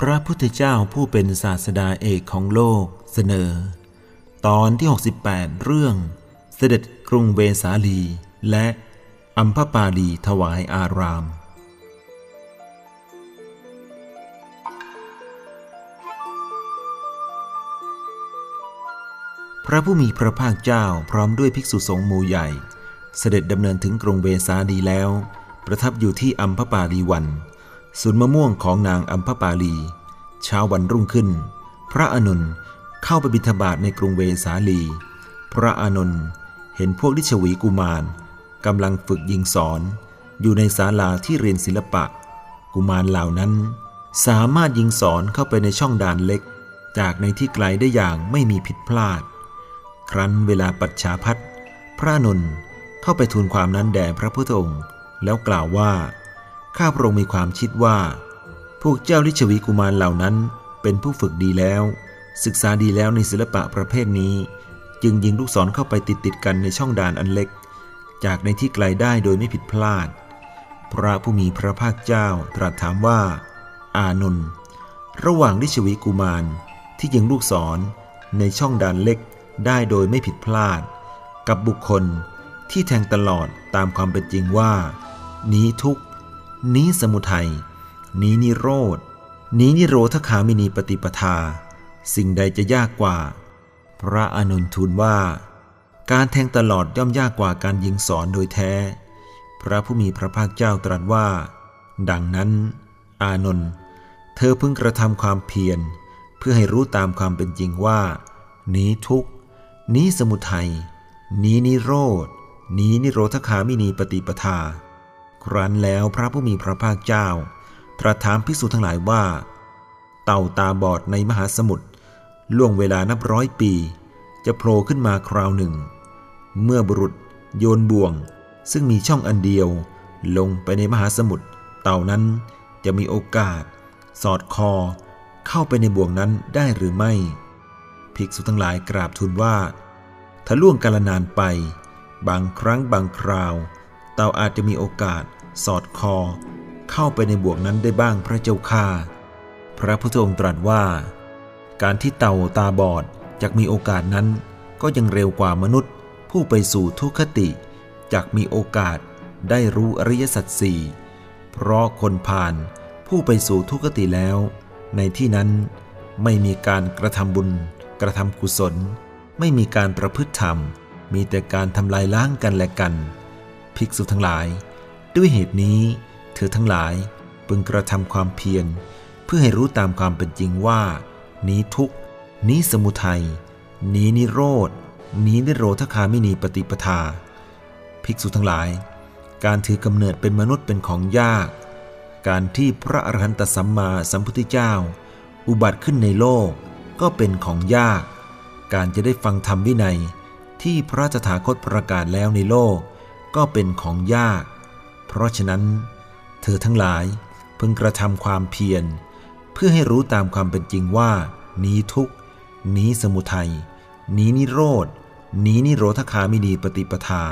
พระพุทธเจ้าผู้เป็นศาสดาเอกของโลกเสนอ ตอนที่ 68 เรื่องเสด็จกรุงเวสาลีและอัมพปาลีถวายอาราม พระผู้มีพระภาคเจ้าพร้อมด้วยภิกษุสงฆ์หมู่ใหญ่ เสด็จดำเนินถึงกรุงเวสาลีแล้ว ประทับอยู่ที่อัมพปาลีวัน สวนมะม่วงของนางอัมพปาลี เช้าวันรุ่งขึ้น พระอนุนเข้าไปบิณฑบาตในกรุงเวสาลี พระอนุนเห็นพวกลิชวีกุมารกำลังฝึกยิงสอน อยู่ในศาลาที่เรียนศิลปะ กุมารเหล่านั้น สามารถยิงสอนเข้าไปในช่องด่านเล็ก จากในที่ไกลได้อย่างไม่มีผิดพลาด ครั้นเวลาปัจฉาพัฒพระนนท์เข้าไปทูลความนั้นแด่พระพุทธองค์ แล้วกล่าวว่า ข้าพระองค์มีความคิดว่า พวกเจ้าลิชวีกุมารเหล่านั้นเป็นผู้ฝึกดีแล้ว ศึกษาดีแล้วในศิลปะประเภทนี้ จึงยิงลูกศรเข้าไปติดติดกันในช่องด่านอันเล็ก จากในที่ไกลได้โดยไม่ผิดพลาด พระผู้มีพระภาคเจ้าตรัสถามว่า อานนท์ระหว่างลิชวีกุมารที่ยิงลูกศรในช่องด่านเล็กได้โดยไม่ผิดพลาด กับบุคคลที่แทงตลอดตามความเป็นจริงว่า นี้ทุก นี้สมุทัย นี้นิโรธ นี้นิโรธคามินีปฏิปทา สิ่งใดจะยากกว่า พระอนุนทูลว่า การแทงตลอดย่อมยากกว่าการยิงสอนโดยแท้ พระผู้มีพระภาคเจ้าตรัสว่า ดังนั้น อานนท์เธอเพิ่งกระทำความเพียร เพื่อให้รู้ตามความเป็นจริงว่า นี้ทุกนี้สมุทัย นี้นิโรธ นี้นิโรธคามินีปฏิปทา ครั้นแล้วพระผู้มีพระภาคเจ้า ตรัสถามภิกษุทั้งหลายว่า เต่าตาบอดในมหาสมุทรล่วงเวลานับร้อยปี จะโผล่ขึ้นมาคราวหนึ่ง เมื่อบุรุษโยนบ่วง ซึ่งมีช่องอันเดียว ลงไปในมหาสมุทรเต่านั้นจะมีโอกาส สอดคอ เข้าไปในบ่วงนั้นได้หรือไม่ ภิกษุทั้งหลายกราบทูลว่าถ้าล่วงกาลนานไป บางครั้งบางคราว เต่าอาจจะมีโอกาส สอดคอ เข้าไปในบ่วงนั้นได้บ้างพระเจ้าค่า พระพุทธองค์ตรัสว่า การที่เต่าตาบอดจะมีโอกาสนั้น ก็ยังเร็วกว่ามนุษย์ ผู้ไปสู่ทุกขติจักมีโอกาสได้รู้อริยสัจสี่เพราะคนผ่านผู้ไปสู่ทุกขติแล้ว ในที่นั้นไม่มีการกระทำบุญ กระทำกุศล ไม่มีการประพฤติธรรม มีแต่การทำลายล้างกันและกัน ภิกษุทั้งหลาย ด้วยเหตุนี้ เธอทั้งหลายพึงกระทำความเพียร เพื่อให้รู้ตามความเป็นจริงว่า นี้ทุกนี้สมุทัย นี้นิโรธนี้นิโรธคามินีปฏิปทา ภิกษุทั้งหลาย การถือกำเนิดเป็นมนุษย์เป็นของยาก การที่พระอรหันตสัมมาสัมพุทธเจ้า อุบัติขึ้นในโลกก็เป็นของยาก การจะได้ฟังธรรมวินัยที่พระตถาคตประกาศแล้วในโลก ก็เป็นของยาก เพราะฉะนั้น เธอทั้งหลายพึงกระทำความเพียร เพื่อให้รู้ตามความเป็นจริงว่า นี้ทุกนี้สมุทัยนี้นิโรธนี้นิโรธคามินีปฏิปทา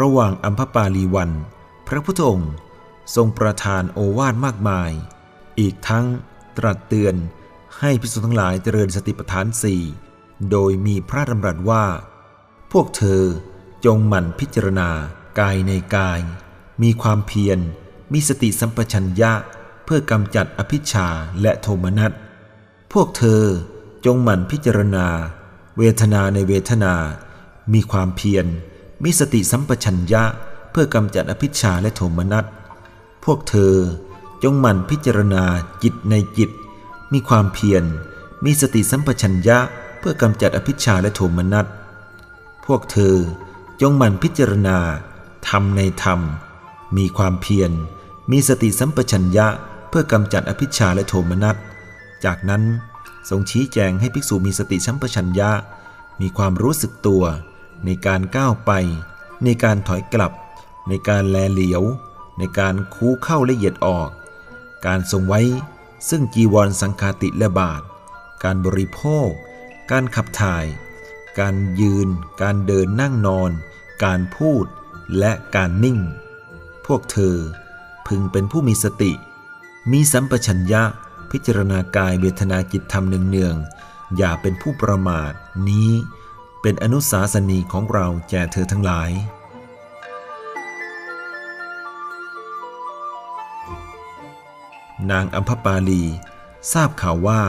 ระหว่างอัมพปาลีวัน พระพุทธองค์ทรงประทานโอวาทมากมาย อีกทั้งตรัสเตือนให้พิสุทั้งหลายเจริญสติปัฏฐานสี่โดยมีพระดำรัสว่า พวกเธอจงหมั่นพิจารณากายในกาย มีความเพียร มีสติสัมปชัญญะ เพื่อกำจัดอภิชาและโทมนัส พวกเธอจงหมั่นพิจารณา เวทนาในเวทนา มีความเพียร มีสติสัมปชัญญะ เพื่อกำจัดอภิชาและโทมนัส พวกเธอจงหมั่นพิจารณาจิตในจิต มีความเพียร มีสติสัมปชัญญะ เพื่อกำจัดอภิชาและโทมนัส พวกเธอจงหมั่นพิจารณาธรรมในธรรม มีความเพียร มีสติสัมปชัญญะเพื่อกำจัดอภิชาและโทมนัส จากนั้นทรงชี้แจงให้ภิกษุมีสติสัมปชัญญะ มีความรู้สึกตัว ในการก้าวไป ในการถอยกลับ ในการแลเหลียว ในการคูเข้าละเอียดออก การทรงไว้ซึ่งจีวรสังคาติและบาท การบริโภค การขับถ่าย การยืน การเดินนั่งนอน การพูด และการนิ่ง พวกเธอพึงเป็นผู้มีสติ มีสัมปชัญญะพิจารณากายเวทนาจิตธรรมเนืองๆอย่าเป็นผู้ประมาทนี้เป็นอนุสาสนีของเราแก่เธอทั้งหลาย นางอัมพปาลี ทราบข่าวว่า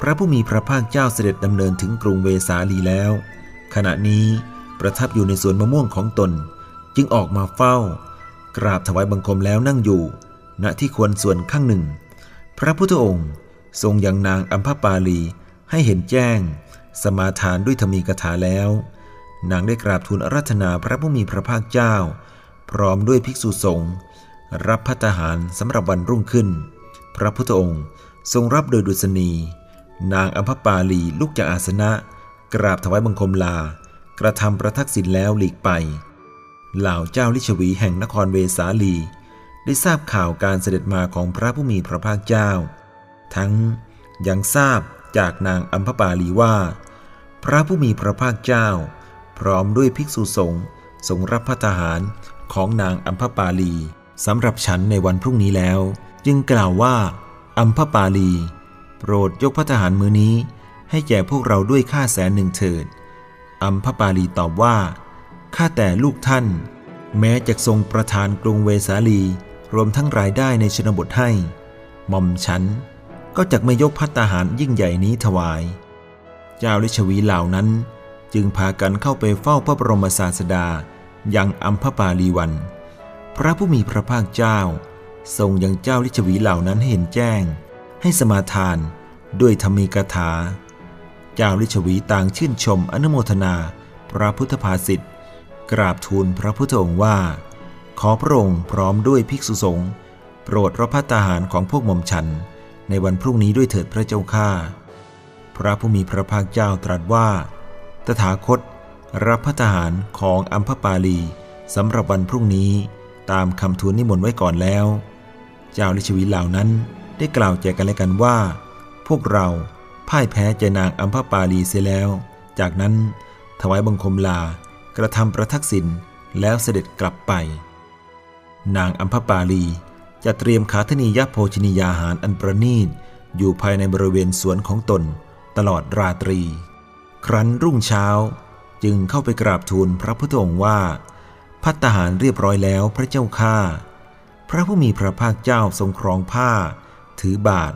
พระผู้มีพระภาคเจ้าเสด็จดำเนินถึงกรุงเวสาลีแล้ว ขณะนี้ประทับอยู่ในสวนมะม่วงของตน จึงออกมาเฝ้า กราบถวายบังคมแล้วนั่งอยู่ ณที่ควรส่วนข้างหนึ่ง พระพุทธองค์ทรงยังนางอัมพปาลี ให้เห็นแจ้ง สมาทานด้วยธรรมีกถาแล้ว นางได้กราบทูลอารัธนาพระผู้มีพระภาคเจ้า พร้อมด้วยภิกษุสงฆ์รับพัตหารสำหรับวันรุ่งขึ้น พระพุทธองค์ทรงรับโดยดุษณี นางอัมพปาลีลุกจากอาสนะ กราบถวายบังคมลา กระทำประทักษิณแล้วหลีกไป เหล่าเจ้าลิชวีแห่งนครเวสาลี ได้ทราบข่าวการเสด็จมาของพระผู้มีพระภาคเจ้า ทั้งยังทราบจากนางอัมพปาลีว่า พระผู้มีพระภาคเจ้า พร้อมด้วยภิกษุสงฆ์ทรงรับพระทหารของนางอัมพปาลีสำหรับฉันในวันพรุ่งนี้แล้ว จึงกล่าวว่าอัมพปาลี โปรดยกพระทหารมือนี้ ให้แก่พวกเราด้วยค่าแสนหนึ่งเถิดอัมพปาลีตอบว่า ข้าแต่ลูกท่าน แม้จะทรงประทานกรุงเวสาลี รวมทั้งรายได้ในชนบทให้ หม่อมฉัน ก็จะไม่ยกพัตตาหารยิ่งใหญ่นี้ถวาย เจ้าลิชวีเหล่านั้นจึงพากันเข้าไปเฝ้าพระบรมศาสดายังอัมพปาลีวัน พระผู้มีพระภาคเจ้า ทรงยังเจ้าลิชวีเหล่านั้นให้เห็นแจ้ง ให้สมาทานด้วยธรรมีกถา เจ้าลิชวีต่างชื่นชมอนุโมทนา พระพุทธภาษิต กราบทูลพระพุทธองค์ว่า ขอพระองค์พร้อมด้วยภิกษุสงฆ์โปรดรับพระตาหารของพวกหม่อมฉัน ในวันพรุ่งนี้ด้วยเถิดพระเจ้าข้าพระผู้มีพระภาคเจ้าตรัสว่า ตถาคต รับพระทหารของอัมพปาลีสำหรับวันพรุ่งนี้ตามคำทูลนิมนต์ไว้ก่อนแล้ว เจ้าลิชวีเหล่านั้นได้กล่าวแจกกันและกันว่า พวกเราพ่ายแพ้ใจนางอัมพปาลีเสียแล้ว จากนั้นถวายบังคมลา กระทำประทักษิณแล้วเสด็จกลับไป นางอัมพปาลีจะเตรียมขาธนียโภชนียาหารอันประณีตอยู่ภายในบริเวณสวนของตนตลอดราตรี ครั้นรุ่งเช้าจึงเข้าไปกราบทูลพระพุทธองค์ว่า พัตตาหารเรียบร้อยแล้วพระเจ้าข้าพระผู้มีพระภาคเจ้าทรงครองผ้า ถือบาท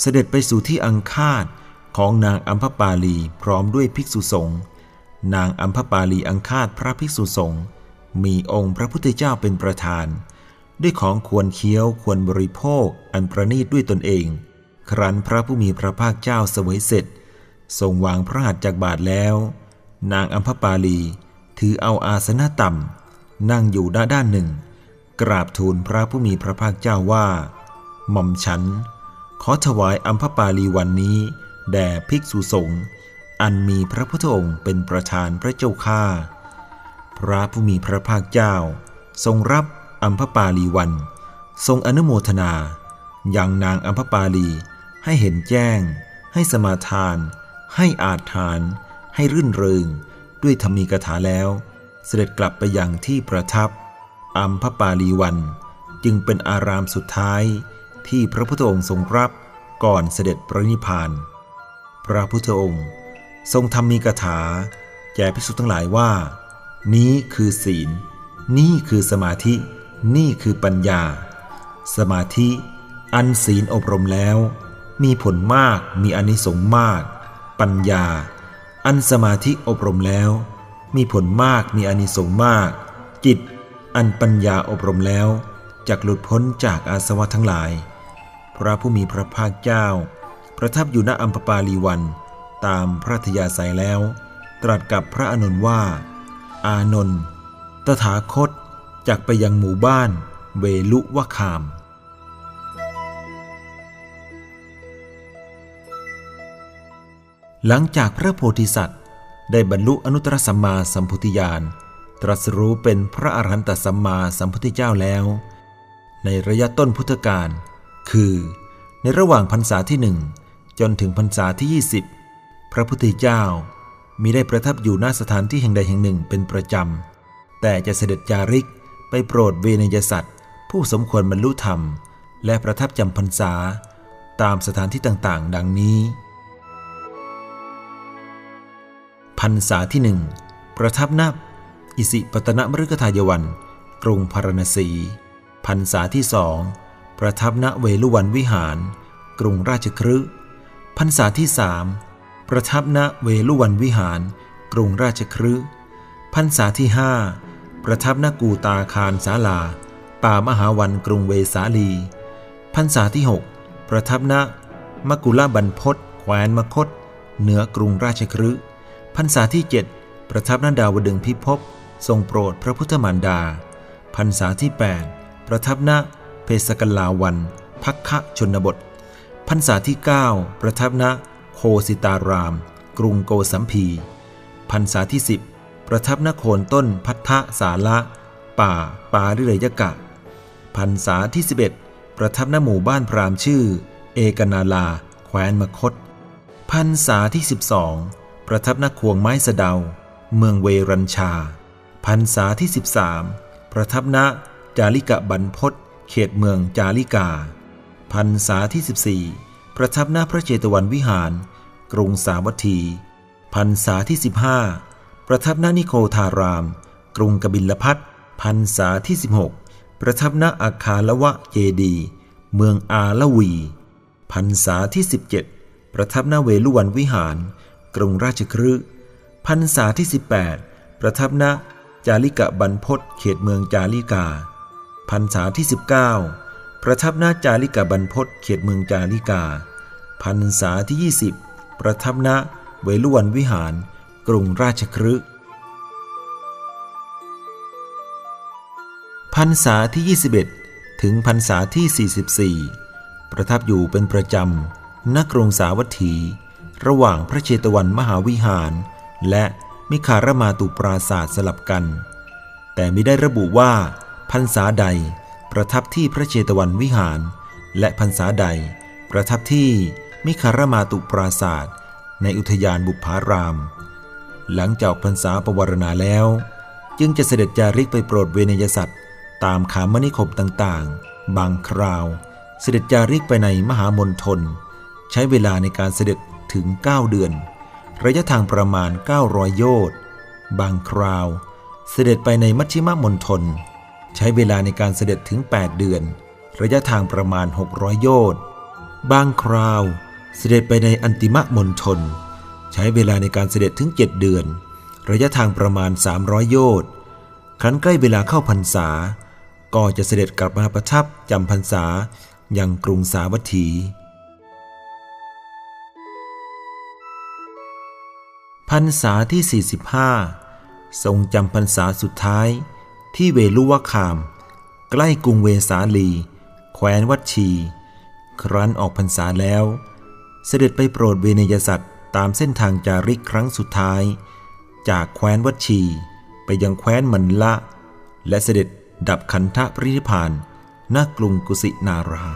เสด็จไปสู่ที่อังคาดของนางอัมพปาลีพร้อมด้วยภิกษุสงฆ์ นางอัมพปาลีอังคาดพระภิกษุสงฆ์มีองค์พระพุทธเจ้าเป็นประธาน ด้วยของควรเคี้ยวควรบริโภคอันประณีตด้วยตนเอง ครั้นพระผู้มีพระภาคเจ้าเสวยเสร็จทรงวางพระหัตถ์จากบาทแล้ว นางอัมพปาลีถือเอาอาสนะต่ำนั่งอยู่ด้านด้านหนึ่ง กราบทูลพระผู้มีพระภาคเจ้าว่า หม่อมฉัน ขอถวายอัมพปาลีวันนี้ แด่ภิกษุสงฆ์ อันมีพระพุทธองค์เป็นประธานพระเจ้าข้าพระผู้มีพระภาคเจ้า ทรงรับอัมพปาลีวัน ทรงอนุโมทนาอยังนางอัมพปาลีให้เห็นแจ้ง ให้สมาทาน ให้อาทาน ให้รื่นเริง ด้วยธรรมีกถาแล้ว เสด็จกลับไปยังที่ประทับ อัมพปาลีวัน จึงเป็นอารามสุดท้ายที่พระพุทธองค์ทรงรับก่อนเสด็จปรินิพพาน พระพุทธองค์ ทรงทำมีกถา แก่ภิกษุทั้งหลายว่า นี้คือศีล นี่คือสมาธิ นี่คือปัญญา สมาธิ อันศีลอบรมแล้ว มีผลมากมีอนิสงส์มาก ปัญญา อันสมาธิอบรมแล้ว มีผลมากมีอนิสงส์มาก จิต อันปัญญาอบรมแล้วจากหลุดพ้นจากอาสวะทั้งหลาย พระผู้มีพระภาคเจ้า ประทับอยู่ณอัมพปาลีวัน ตามพระทยาศัยแล้ว ตรัสกับพระอานนว่า อานนท์ตถาคตจากไปยังหมู่บ้านเวลุวะคาม หลังจากพระโพธิสัตว์ ได้บรรลุอนุตตรสัมมาสัมพุทธญาณ ตรัสรู้เป็นพระอรหันตสัมมาสัมพุทธเจ้าแล้ว ในระยะต้นพุทธกาลคือ ในระหว่างพรรษาที่หนึ่งจนถึงพรรษาที่ 20 พระพุทธเจ้ามีได้ประทับอยู่หน้าสถานที่แห่งใดแห่งหนึ่งเป็นประจำ แต่จะเสด็จจาริกไปโปรดเวนยสัตว์ ผู้สมควรบรรลุธรรม และประทับจำพรรษา ตามสถานที่ต่างๆ ดังนี้ พรรษาที่หนึ่งประทับนับอิสิปตนมฤคทายวัน กรุงพารณสี พรรษาที่สองประทับณเวลุวันวิหาร กรุงราชครืพรรษาที่สาม ประทับณเวลุวันวิหาร กรุงราชครืพรรษาที่ห้าประทับณกูตาคารสาลา ป่ามหาวันกรุงเวสาลี พรรษาที่หกประทับณมกุลบันพศแคว้นมคต เหนือกรุงราชครืพรรษาที่เจ็ดประทับณดาวดึงพิภพทรงโปรดพระพุทธมารดา พรรษาที่ 8 ประทับณเพศกลาวันพักคะชนบท พรรษาที่ 9 ประทับณ โคสิตาราม กรุงโกสัมพี พรรษาที่ 10 ประทับณโคนต้นพัทธสาละ ป่าปาริเรยกะ พรรษาที่ 11 ประทับณหมู่บ้านพรามชื่อ เอกนาลา แคว้นมคต พรรษาที่ 12 ประทับณควงไม้สะเดา เมืองเวรัญชา พรรษาที่ 13 ประทับณจาริกะบรรพศเขตเมืองจาริกาพรรษาที่14 ประทับณพระเจตวันวิหาร กรุงสาวัตถีพรรษาที่ 15 ประทับณนิโคธาราม กรุงกบิลพัทพรรษาที่ 16 ประทับณอาคาละวะเจดี เมืองอาละวี พรรษาที่ 17 ประทับณเวลุวันวิหาร กรุงราชครืพรรษาที่ 18 ประทับณจาริกะบรรพศเขตเมืองจาริกา พรรษาที่ 19 ประทับหน้าจาริกะบรรพศเขตเมืองจาริกาพรรษาที่ 20 ประทับณเวลุวันวิหาร กรุงราชครืพรรษาที่ 21 ถึงพรรษาที่ 44 ประทับอยู่เป็นประจำณกรุงสาวัตถี ระหว่างพระเชตวันมหาวิหาร และมิคารมาตุปราศาสตร์สลับกัน แต่ไม่ได้ระบุว่าพรรษาใด ประทับที่พระเจตวันวิหาร และพรรษาใด ประทับที่มิคารมาตุปราศาสตร์ในอุทยานบุพาราม หลังจากพรรษาปวารณาแล้ว จึงจะเสด็จจาริกไปโปรดเวนยสัตว์ ตามขามนิคมต่างๆ บางคราว เสด็จจาริกไปในมหามณฑลใช้เวลาในการเสด็จถึง 9 เดือน ระยะทางประมาณ 900 โยชน์บางคราว เสด็จไปในมัชชิมมณฑล ใช้เวลาในการเสด็จถึง 8 เดือน ระยะทางประมาณ 600 โยชน์บางคราวเสด็จไปในอันติมมณฑลใช้เวลาในการเสด็จถึง 7 เดือน ระยะทางประมาณ 300 โยชน์ครั้นใกล้เวลาเข้าพรรษา ก็จะเสด็จกลับมาประทับจำพรรษาอยังกรุงสาวัตถี พรรษาที่ 45 ทรงจำพรรษาสุดท้าย ที่เวลุวคาม ใกล้กรุงเวสาลี แคว้นวัดชี ครั้นออกพรรษาแล้ว เสด็จไปโปรดเวเนยสัตว์ตามเส้นทางจาริกครั้งสุดท้าย จากแคว้นวัดชี ไปยังแคว้นมันละ และเสด็จดับขันธปรินิพานณกรุงกุสินารา